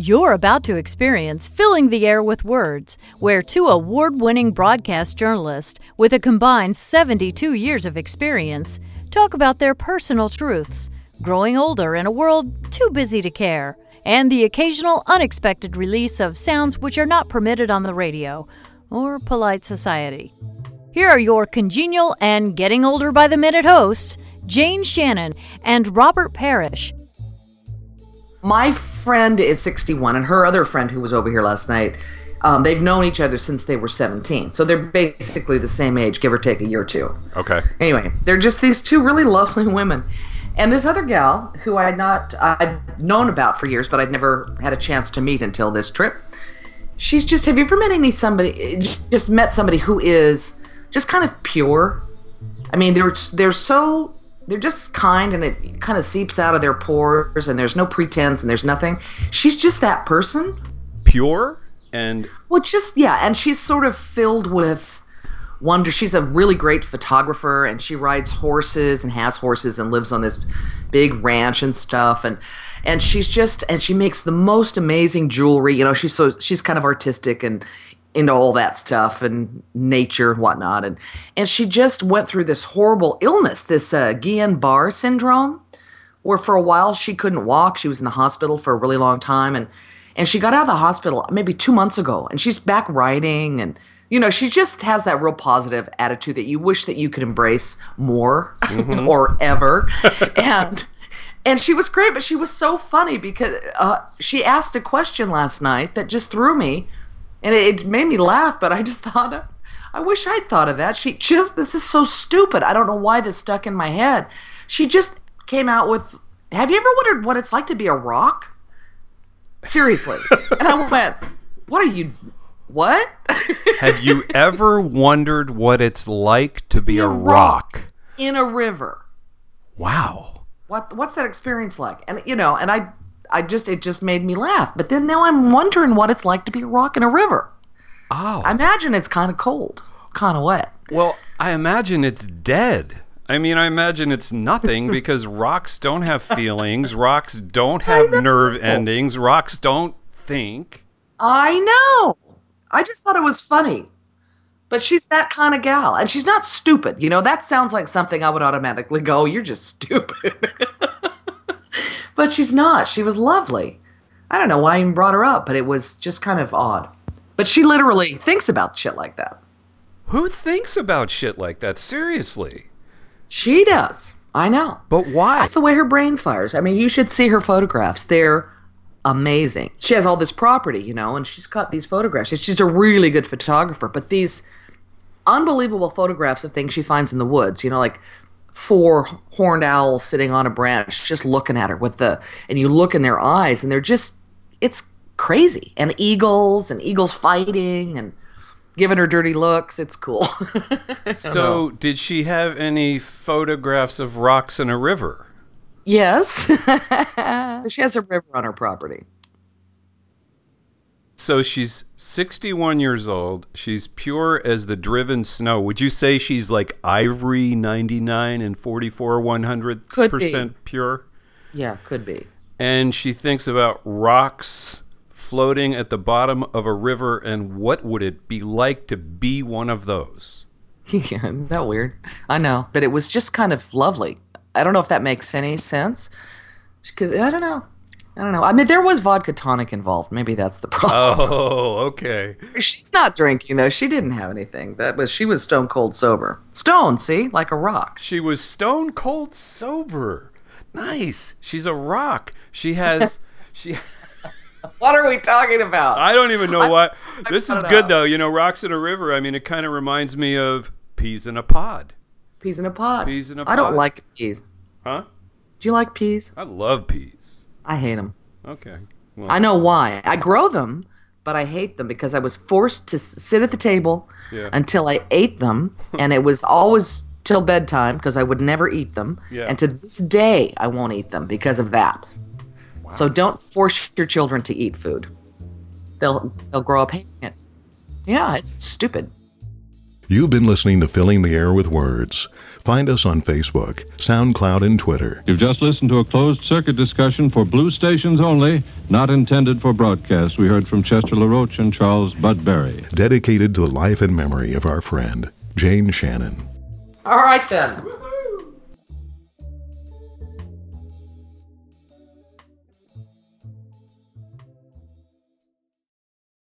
You're about to experience Filling the Air with Words, where two award winning broadcast journalists with a combined 72 years of experience talk about their personal truths, growing older in a world too busy to care, and the occasional unexpected release of sounds which are not permitted on the radio or polite society. Here are your congenial and getting older by the minute hosts, Jane Shannon and Robert Parrish. My friend is 61, and her other friend who was over here last night, um, they've known each other since they were 17. So they're basically the same age, give or take a year or two. Okay. Anyway, they're just these two really lovely women. And this other gal, who I had not I'd known about for years, but I'd never had a chance to meet until this trip. She's just have you ever met any somebody just met somebody who is just kind of pure? I mean, they're they're so they're just kind and it kind of seeps out of their pores and there's no pretense and there's nothing. She's just that person. Pure and Well, just yeah, and she's sort of filled with wonder. She's a really great photographer and she rides horses and has horses and lives on this big ranch and stuff and and she's just and she makes the most amazing jewelry. You know, she's so she's kind of artistic and into all that stuff and nature and whatnot. And and she just went through this horrible illness, this uh, Guillain-Barré syndrome, where for a while she couldn't walk. She was in the hospital for a really long time, and and she got out of the hospital maybe two months ago, and she's back writing and. You know, she just has that real positive attitude that you wish that you could embrace more or ever. and and she was great, but she was so funny because uh, she asked a question last night that just threw me, and it, it made me laugh. But I just thought, I wish I'd thought of that. She just, this is so stupid. I don't know why this stuck in my head. She just came out with, Have you ever wondered what it's like to be a rock? Seriously. and I went, What are you? What? have you ever wondered what it's like to be a rock? in a river. Wow. what what's that experience like and you know and i i just it just made me laugh. But then now i'm wondering what it's like to be a rock in a river. Oh. i imagine it's kind of cold kind of wet. Well, I imagine it's dead. I mean, I imagine it's nothing because rocks don't have feelings, rocks don't have nerve endings, rocks don't think. i know. I just thought it was funny. But she's that kind of gal and she's not stupid you know? That sounds like something i would automatically go you're just stupid but she's not she was lovely i don't know why i even brought her up but it was just kind of odd but she literally thinks about shit like that Who thinks about shit like that? Seriously. She does. I know. But why? That's the way her brain fires. I mean, you should see her photographs. They're amazing. She has all this property, you know, and she's got these photographs. She's a really good photographer, but these unbelievable photographs of things she finds in the woods, you know, like four horned owls sitting on a branch just looking at her with the and you look in their eyes and they're just it's crazy. And eagles and eagles fighting and giving her dirty looks. It's cool. so, did she have any photographs of rocks in a river? yes. she has a river on her property. So she's 61 years old. She's pure as the driven snow. Would you say she's like ivory 99 and 44 100 percent pure? Yeah, could be. And she thinks about rocks floating at the bottom of a river and what would it be like to be one of those? Yeah, isn't that weird? I know, but it was just kind of lovely. I don't know if that makes any sense. Because I don't know. I don't know. I mean, there was vodka tonic involved. Maybe that's the problem. Oh, okay. She's not drinking though. She didn't have anything. That was she was stone cold sober. Stone, see, like a rock. She was stone cold sober. Nice. She's a rock. She has she What are we talking about? I don't even know what. This is good out. though. You know, rocks in a river. I mean, it kind of reminds me of peas in a pod. peas in a pod. Peas in a I don't like peas. Huh? Do you like peas? I love peas. I hate them. Okay. Well, I know why. I grow them, but I hate them because I was forced to sit at the table Yeah. until I ate them, and it was always till bedtime because I would never eat them. Yeah. And to this day, I won't eat them because of that. So don't force your children to eat food. They'll they'll grow up hating it. Yeah, it's stupid. You've been listening to Filling the Air with Words. Find us on Facebook, SoundCloud, and Twitter. You've just listened to a closed circuit discussion for blue stations only, not intended for broadcast. We heard from Chester LaRoche and Charles Bud Berry. Dedicated to the life and memory of our friend, Jane Shannon. All right then.